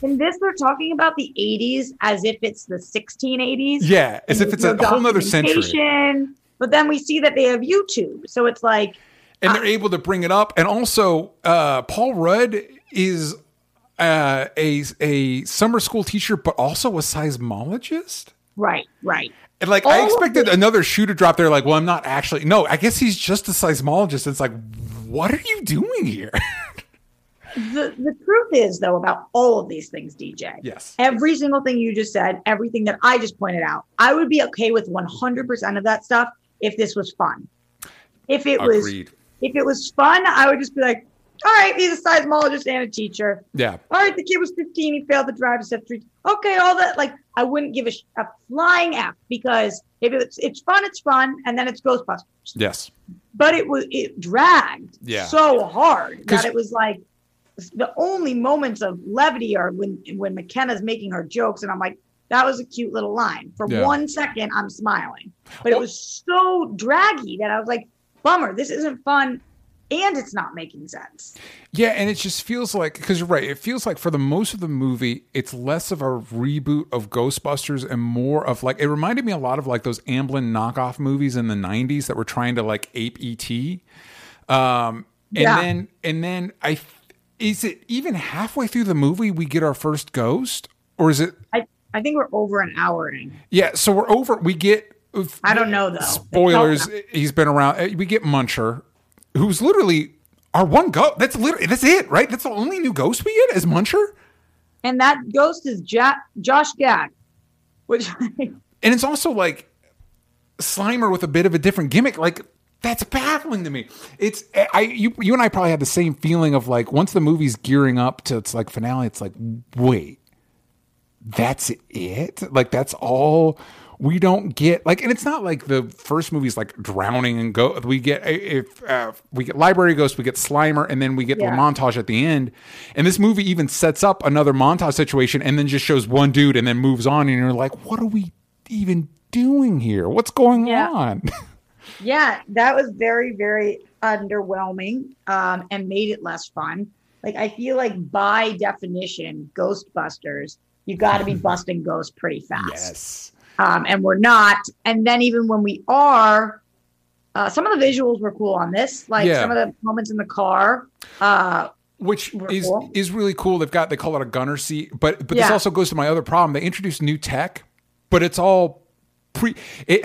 In this, they're talking about the 80s as if it's the 1680s. Yeah, as if it's a whole nother century. But then we see that they have YouTube. So it's like, and they're able to bring it up. And also, uh, Paul Rudd is uh, a a summer school teacher, but also a seismologist. right, right. And like, All I expected another shoe to drop there. Like, well, I'm not actually. No, I guess he's just a seismologist. It's like, what are you doing here? (laughs) The, the truth is, though, about all of these things, DJ, yes. every single thing you just said, everything that I just pointed out, I would be okay with 100% of that stuff if this was fun. If it was if it was fun, I would just be like, all right, he's a seismologist and a teacher. Yeah. All right, the kid was 15, he failed the driver's test. Okay, all that like I wouldn't give a, sh- a flying f because if it's it's fun, it's fun, and then it's Ghostbusters. Yes. But it was it dragged Yeah. so hard that it was like the only moments of levity are when when McKenna's making her jokes, and I'm like, that was a cute little line. For Yeah. one second, I'm smiling, but it oh. was so draggy that I was like, bummer. This isn't fun, and it's not making sense. Yeah, and it just feels like because you're right. It feels like for the most of the movie, it's less of a reboot of Ghostbusters and more of like it reminded me a lot of like those Amblin knockoff movies in the '90s that were trying to like ape ET. Um, and Yeah. then and then I is it even halfway through the movie we get our first ghost, or is it? I I think we're over an hour in. Yeah, so we're over. We get. I don't know, though. Spoilers. He's been around. uh, We get Muncher, who's literally our one ghost. That's literally that's it, right? That's the only new ghost we get as Muncher. And that ghost is ja- Josh Gad, which (laughs) and it's also like Slimer with a bit of a different gimmick. Like that's baffling to me. It's I you you and I probably had the same feeling of like once the movie's gearing up to its like finale, it's like wait, that's it. Like that's all. We don't get like, and it's not like the first movie's like drowning and go. We get if uh, we get Library Ghost, we get Slimer, and then we get Yeah. the montage at the end. And this movie even sets up another montage situation, and then just shows one dude, and then moves on, and you're like, what are we even doing here? What's going Yeah. on? (laughs) yeah, that was very very underwhelming um, and made it less fun. Like I feel like by definition, Ghostbusters, you got to be (laughs) busting ghosts pretty fast. yes. Um, and we're not. And then even when we are, uh, some of the visuals were cool on this, like Yeah. some of the moments in the car. Uh, which is cool. is really cool. They've got they call it a gunner seat, but but this also goes to my other problem. They introduced new tech, but it's all pre it.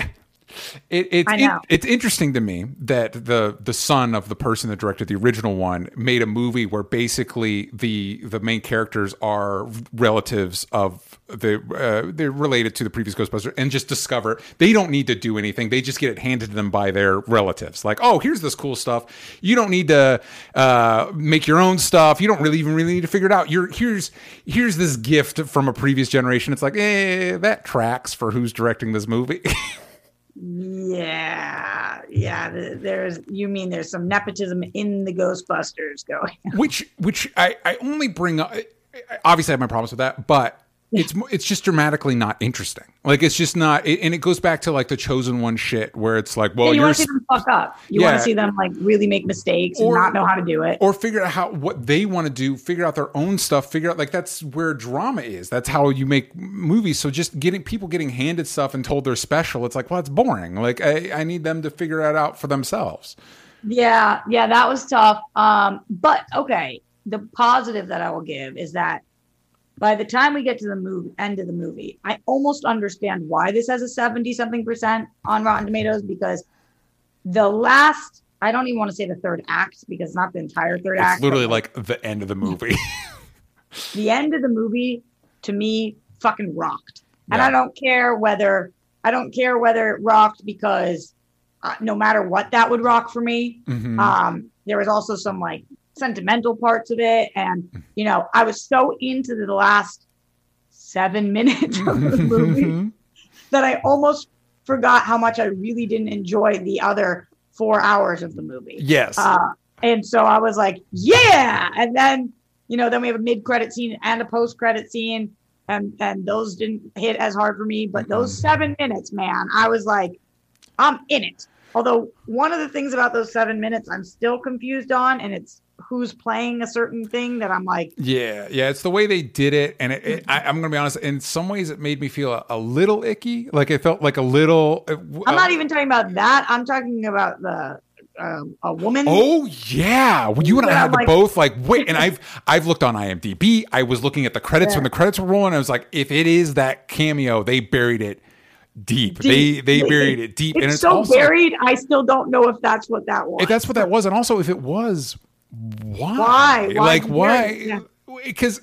It, it's I know. it's interesting to me that the the son of the person that directed the original one made a movie where basically the the main characters are relatives of the uh, they're related to the previous Ghostbuster and just discover they don't need to do anything. They just get it handed to them by their relatives. Like oh here's this cool stuff. You don't need to uh, make your own stuff. You don't really even really need to figure it out. You're here's here's this gift from a previous generation. It's like eh that tracks for who's directing this movie (laughs) yeah, yeah. There's, you mean there's some nepotism in the Ghostbusters going? which which I, I only bring up obviously I have my problems with that but it's it's just dramatically not interesting like it's just not it, and it goes back to like the chosen one shit where it's like well you you're want to see them fuck up. You want Yeah. to see them like really make mistakes Or- and not know how to do it. or figure out how what they want to do figure out their own stuff figure out like that's where drama is that's how you make movies so just getting people getting handed stuff and told they're special it's like well it's boring like i, I need them to figure it out for themselves Yeah, yeah, that was tough. Um, but okay, the positive that I will give is that by the time we get to the movie end of the movie, I almost understand why this has a 70 something percent on Rotten Tomatoes because the last I don't even want to say the third act because it's not the entire third act. it's literally like the end of the movie (laughs) the end of the movie to me fucking rocked. And Yeah. I don't care whether I don't care whether it rocked because uh, no matter what that would rock for me. Mhm. Um, there was also some like sentimental parts of it, and you know, I was so into the last seven (laughs) minutes of the mm-hmm. movie mm-hmm. that I almost forgot how much I really didn't enjoy the other four hours of the movie. yes Uh, and so I was like, yeah. And then, you know, then we have a mid credit scene and a post credit scene. And, and those didn't hit as hard for me. But those mm-hmm. seven minutes, man, I was like, I'm in it. Although one of the things about those seven minutes I'm still confused on, and it's who's playing a certain thing that I'm like, Yeah, yeah, it's the way they did it, and it, it, I, I'm going to be honest. In some ways, it made me feel a, a little icky. Like it felt like a little. uh, I'm not even talking about that. I'm talking about the um, a woman. Oh yeah, well, you and I had like- both like wait, and (laughs) I've I've looked on IMDb. I was looking at the credits when the credits were rolling. I was like, if it is that cameo, they buried it deep. Deep. They they buried it deep, It's, and it's so also buried. I still don't know if that's what that was. if that's what that was, and also if it was, why? Why? Why Like why? it? Yeah. Because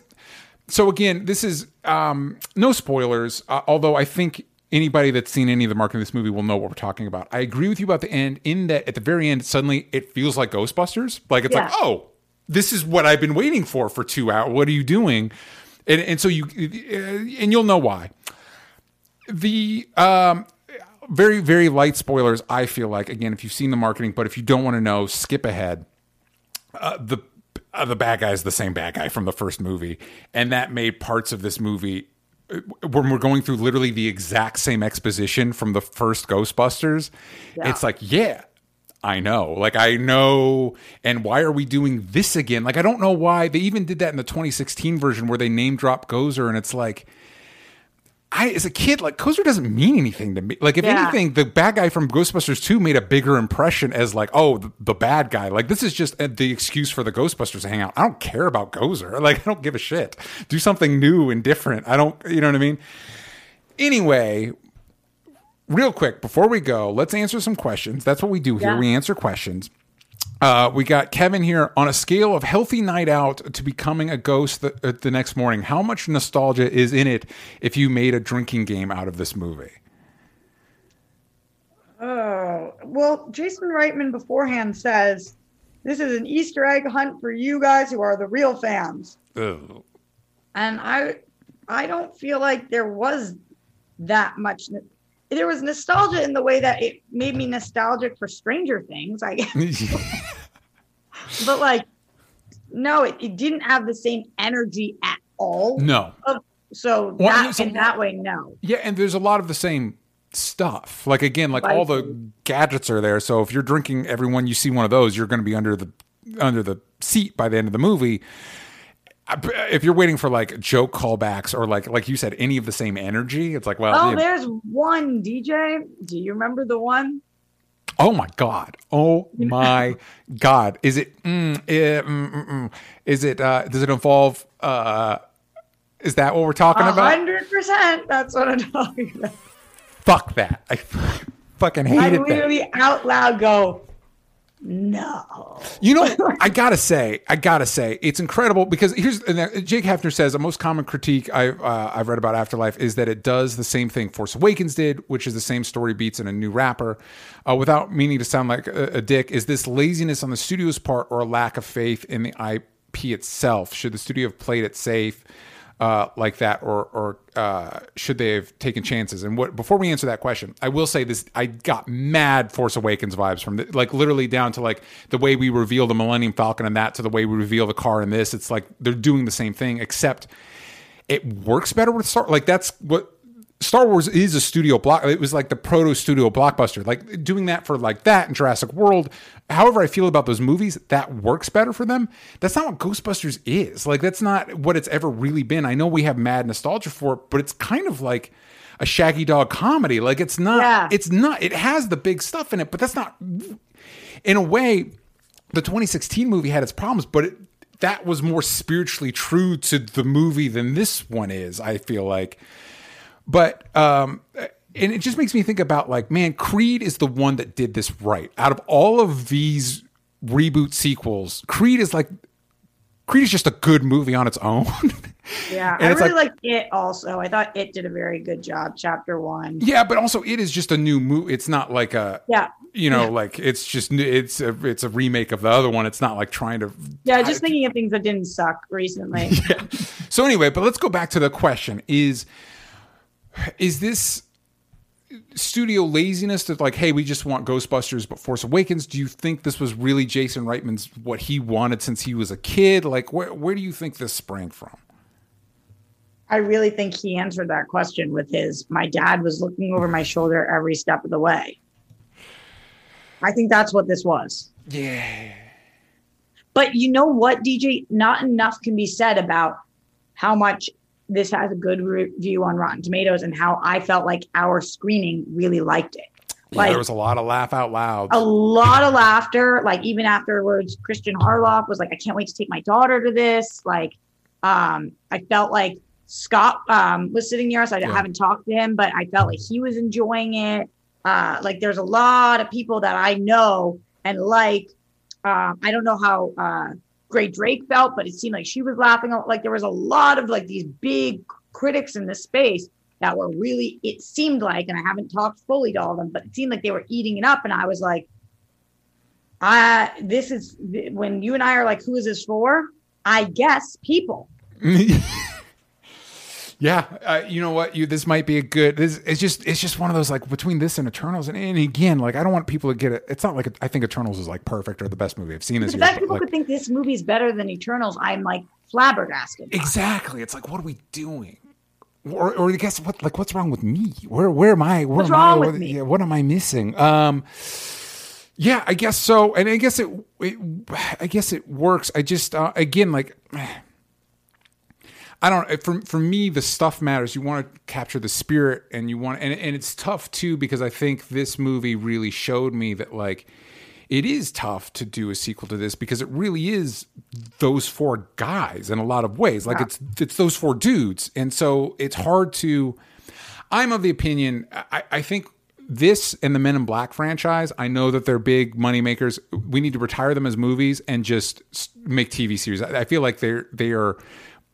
so again, this is um, no spoilers. Uh, although I think anybody that's seen any of the marketing of this movie will know what we're talking about. I agree with you about the end. In that, at the very end, suddenly it feels like Ghostbusters. Like it's like, oh, this is what I've been waiting for for two hours. What are you doing? And and so you uh, and you'll know why. The um very very light spoilers i feel like again if you've seen the marketing but if you don't want to know skip ahead uh, the uh, the bad guy is the same bad guy from the first movie, and that made parts of this movie uh, when we're going through literally the exact same exposition from the first Ghostbusters. Yeah. It's like, yeah, I know. Like I know and why are we doing this again? Like I don't know why they even did that in the 2016 version where they name drop Gozer and it's like I as a kid like Gozer doesn't mean anything to me. Like if Yeah. anything the bad guy from Ghostbusters 2 made a bigger impression as like oh the, the bad guy. Like this is just uh, the excuse for the Ghostbusters to hang out. I don't care about Gozer. (laughs) Like I don't give a shit. Do something new and different. I don't you know what I mean? Anyway, real quick before we go, let's answer some questions. That's what we do here. Yeah. We answer questions. Uh, we got Kevin here on a scale of healthy night out to becoming a ghost the, uh, the next morning. How much nostalgia is in it if you made a drinking game out of this movie? Oh, well, Jason Reitman beforehand says this is an Easter egg hunt for you guys who are the real fans. Ugh. And I I don't feel like there was that much there was nostalgia in the way that it made me nostalgic for Stranger Things, I guess. (laughs) but like no, it, it didn't have the same energy at all. no. So Well, that, a in that way, no. Yeah, and there's a lot of the same stuff. Like again, like all the gadgets are there. So if you're drinking everyone you see one of those, you're going to be under the under the seat by the end of the movie. If you're waiting for like joke callbacks or like like you said, any of the same energy, it's like well, Oh, yeah. there's one DJ. Do you remember the one? Oh my god, oh my god, is it? Mm, eh, mm, mm, mm. Is it? Uh, does it involve? Uh, is that what we're talking A about? hundred percent. That's what I'm (laughs) talking about. Fuck that! I (laughs) fucking I hated that. literally out loud go, no. You know, (laughs) I gotta say, I gotta say, it's incredible because here's and Jake Hefner says the most common critique I, uh, I've read about Afterlife is that it does the same thing Force Awakens did, which is the same story beats in a new wrapper. Uh, without meaning to sound like a, a dick, is this laziness on the studio's part or a lack of faith in the IP itself? Should the studio have played it safe? Uh, like that, or or uh, should they have taken chances? And what before we answer that question, I will say this: I got mad Force Awakens vibes from the, like literally down to like the way we reveal the Millennium Falcon and that to the way we reveal the car in this. It's like they're doing the same thing, except it works better with Star. Like that's what Star Wars is a studio block. It was like the proto studio blockbuster. Like doing that for like that and Jurassic World. However, I feel about those movies, that works better for them. That's not what Ghostbusters is. Like that's not what it's ever really been. I know we have mad nostalgia for it, but it's kind of like a Shaggy Dog comedy. Like it's not. Yeah. It's not. It has the big stuff in it, but that's not. In a way, the 2016 movie had its problems, but it, that was more spiritually true to the movie than this one is. I feel like but um and it just makes me think about like man creed is the one that did this right out of all of these reboot sequels creed is like creed is just a good movie on its own (laughs) Yeah, And I really like- liked it also. I thought it did a very good job. Chapter one. yeah but also it is just a new movie it's not like a Yeah. you know like it's just it's a it's a remake of the other one it's not like trying to Yeah, just thinking of things that didn't suck recently. (laughs) yeah. So anyway, but let's go back to the question: is is this studio laziness that like, hey, we just want Ghostbusters, but Force Awakens? Do you think this was really Jason Reitman's what he wanted since he was a kid? Like, where where do you think this sprang from? I really think he answered that question with his my dad was looking over my shoulder every step of the way. I think that's what this was. Yeah, But you know what, DJ? Not enough can be said about how much this has a good review on Rotten Tomatoes and how I felt like our screening really liked it. Like there was a lot of laugh out loud. a lot of laughter. Like even afterwards, Christian Harloff was like, "I can't wait to take my daughter to this." Like, um, I felt like Scott um, was sitting near us. I Yeah. haven't talked to him, but I felt like he was enjoying it. Uh, like there's a lot of people that I know and like. Um, I don't know how uh, Grae Drake felt, but it seemed like she was laughing. Like there was a lot of like these big critics in the space that were really. It seemed like, and I haven't talked fully to all of them, but it seemed like they were eating it up, and I was like, "I this is when you and I are like, who is this for?" I guess people. (laughs) Yeah, uh, you know what? You this might be a good. This it's just it's just one of those like between this and Eternals, and, and again, like I don't want people to get it. It's not like I think Eternals is like perfect or the best movie I've seen this The year. fact people like- could think this movie is better than Eternals, I'm like flabbergasted. exactly, it's like what are we doing? Or, or I guess what like what's wrong with me? Where where am I? Where What's am I? wrong with What- me? Yeah, what am I missing? Um, yeah, I guess so, and I guess it, it I guess it works. I just uh, again like. I don't. For for me, the stuff matters. You want to capture the spirit, and you want, and and it's tough too because I think this movie really showed me that like it is tough to do a sequel to this because it really is those four guys in a lot of ways. Like it's it's those four dudes, and so it's hard to. I'm of the opinion. I, I think this and the Men in Black franchise. I know that they're big money makers. We need to retire them as movies and just make TV series. I, I feel like they're they are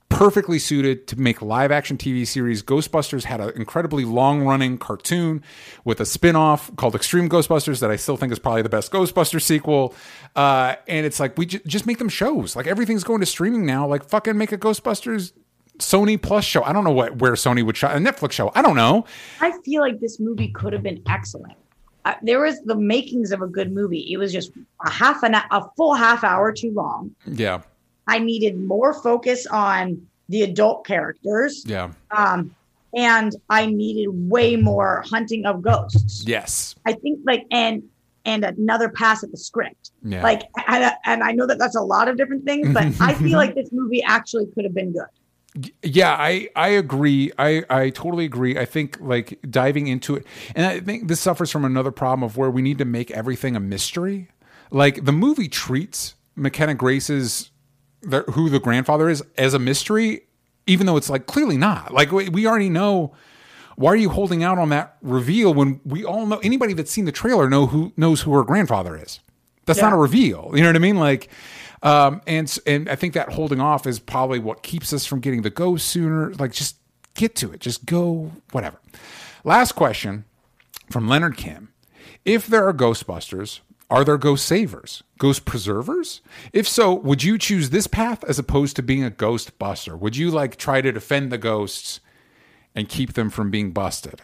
perfectly suited to make live action TV series. Ghostbusters had an incredibly long running cartoon with a spin off called Extreme Ghostbusters that I still think is probably the best Ghostbusters sequel. Uh, and it's like, we ju- just make them shows. Like everything's going to streaming now. Like fucking make a Ghostbusters Sony Plus show. I don't know what where Sony would shot a Netflix show. I don't know. I feel like this movie could have been excellent. Uh, there was the makings of a good movie. It was just a half an a full half hour too long. Yeah. I needed more focus on the adult characters, Yeah. um, and I needed way more hunting of ghosts. Yes. I think like and and another pass at the script. Yeah. Like and, and I know that that's a lot of different things, but I feel like this movie actually could have been good. Yeah, I I agree. I I totally agree. I think like diving into it, and I think this suffers from another problem of where we need to make everything a mystery. Like the movie treats McKenna Grace's the, who the grandfather is as a mystery, even though it's like clearly not. Like we, we already know. Why are you holding out on that reveal when we all know anybody that's seen the trailer know who knows who her grandfather is? That's not a reveal. You know what I mean? Like, um, and and I think that holding off is probably what keeps us from getting the go sooner. Like, just get to it. Just go. Whatever. Last question from Leonard Kim: If there are Ghostbusters, are there ghost savers, ghost preservers? If so, would you choose this path as opposed to being a ghost buster? Would you like try to defend the ghosts and keep them from being busted?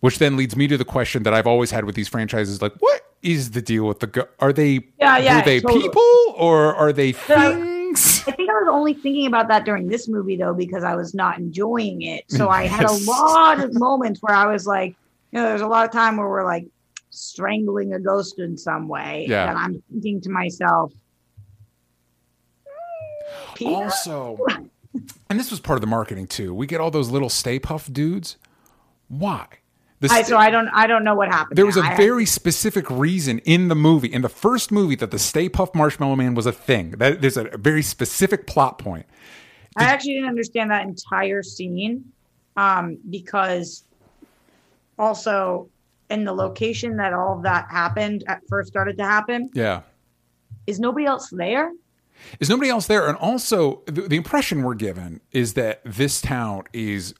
Which then leads me to the question that I've always had with these franchises: like, what is the deal with the? Go- are they? Yeah, yeah, Are they totally. people or are they things? I think I was only thinking about that during this movie though, because I was not enjoying it. So (laughs) I had a lot of moments where I was like, you know, there's a lot of time where we're like strangling a ghost in some way. Yeah. And I'm thinking to myself, Peter? Also, and this was part of the marketing too. We get all those little Stay Puft dudes. Why? The I, Stay- so I don't, I don't know what happened. there was a I- very specific reason in the movie, in the first movie, that the Stay Puft Marshmallow Man was a thing. That there's a very specific plot point. I actually didn't understand that entire scene um, because also in the location that all of that happened at first started to happen, Yeah. is nobody else there? Is nobody else there? And also, the, the impression we're given is that this town is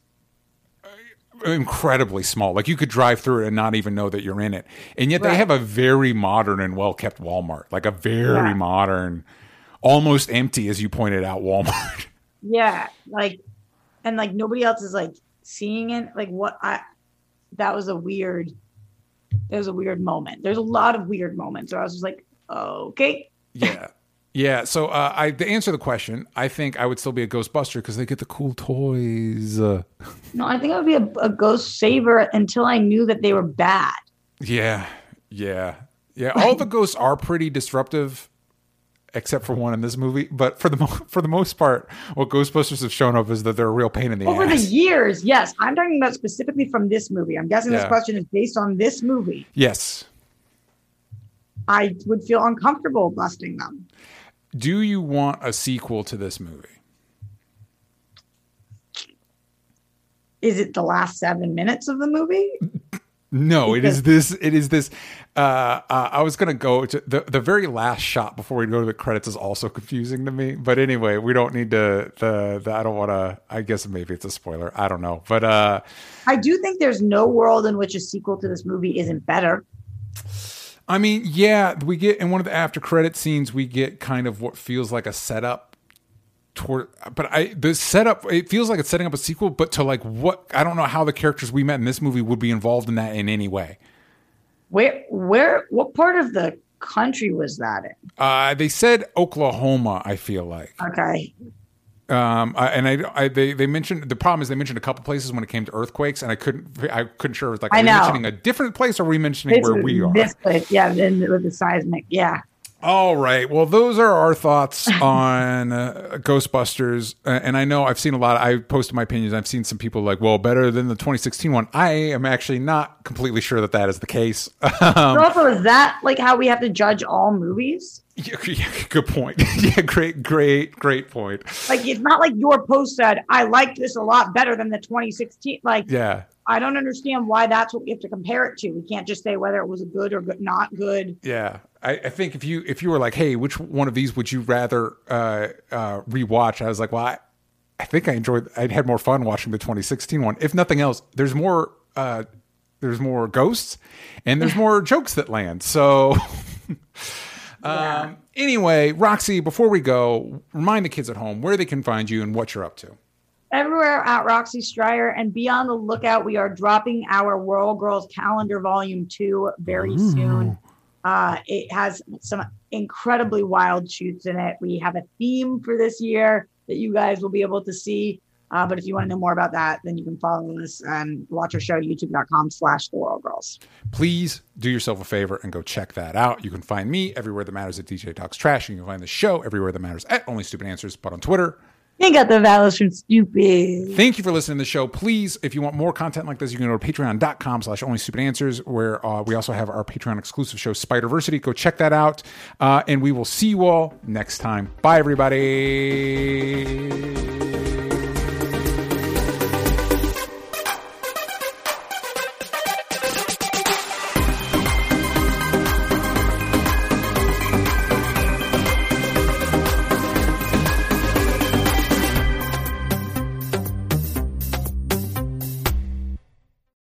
uh, incredibly small. Like you could drive through it and not even know that you're in it. And yet they have a very modern and well kept Walmart, like a very Yeah. modern, almost empty, as you pointed out, Walmart. (laughs) Yeah, like, and like nobody else is like seeing it. Like, what I that was a weird. Was a weird moment. There's a lot of weird moments where I was just like, okay, yeah. Yeah, so uh, I to answer the question, I think I would still be a Ghostbuster because they get the cool toys. Uh, no, I think I would be a, a ghost saver until I knew that they were bad. Yeah, yeah, yeah. All the ghosts are pretty disruptive, except for one in this movie. But for the mo- (laughs) for the most part, what Ghostbusters have shown up is that they're a real pain in the ass. Over the years, yes, I'm talking about specifically from this movie. I'm guessing this question is based on this movie. yes. I would feel uncomfortable busting them. Do you want a sequel to this movie? Is it the last seven minutes of the movie? (laughs) No, it is this. It is this. Uh, uh, I was gonna go to the the very last shot before we go to the credits is also confusing to me. But anyway, we don't need to. The, the I don't want to. I guess maybe it's a spoiler. I don't know. But uh, I do think there's no world in which a sequel to this movie isn't better. I mean, yeah, we get in one of the after credit scenes, we get kind of what feels like a setup toward but I the setup it feels like it's setting up a sequel, but to like what I don't know how the characters we met in this movie would be involved in that in any way. Where, where, what part of the country was that in? Uh, they said Oklahoma. I feel like, Okay. um, I, and I, I they they mentioned the problem is they mentioned a couple places when it came to earthquakes, and I couldn't I couldn't sure it was like I are we know. mentioning a different place or are we mentioning This where we are? This place, yeah, then with the seismic, yeah. All right. Well, those are our thoughts (laughs) on uh, Ghostbusters. Uh, and I know I've seen a lot. I posted my opinions. I've seen some people like, well, better than the 2016 one. I am actually not completely sure that that is the case. (laughs) But also, is that like how we have to judge all movies? (laughs) Yeah, yeah, good point. yeah, great, great, great point. Like, it's not like your post said, I liked this a lot better than the 2016. Like, Yeah. I don't understand why that's what we have to compare it to. We can't just say whether it was good or good, not good. Yeah, I, I think if you if you were like, hey, which one of these would you rather uh, uh, rewatch? I was like, well, I, I think I enjoyed. I had more fun watching the 2016 one. If nothing else, there's more. Uh, there's more ghosts, and there's (laughs) more jokes that land. So. (laughs) Um, anyway, Roxy, before we go, remind the kids at home where they can find you and what you're up to. Everywhere at Roxy Striar and be on the lookout. We are dropping our World Girls Calendar Volume 2 very soon. Uh, it has some incredibly wild shoots in it. We have a theme for this year that you guys will be able to see. Uh, but if you want to know more about that, then you can follow us and watch our show youtube.com slash the World Girls. please do yourself a favor and go check that out. You can find me everywhere that matters at DJ Talks Trash. and You can find the show everywhere that matters at Only Stupid Answers, but on Twitter. You ain't got the values from stupid. Thank you for listening to the show. Please, if you want more content like this, you can go to patreon.com slash only stupid answers, where uh, we also have our Patreon exclusive show, Spiderversity. Go check that out. Uh, and we will see you all next time. Bye, everybody.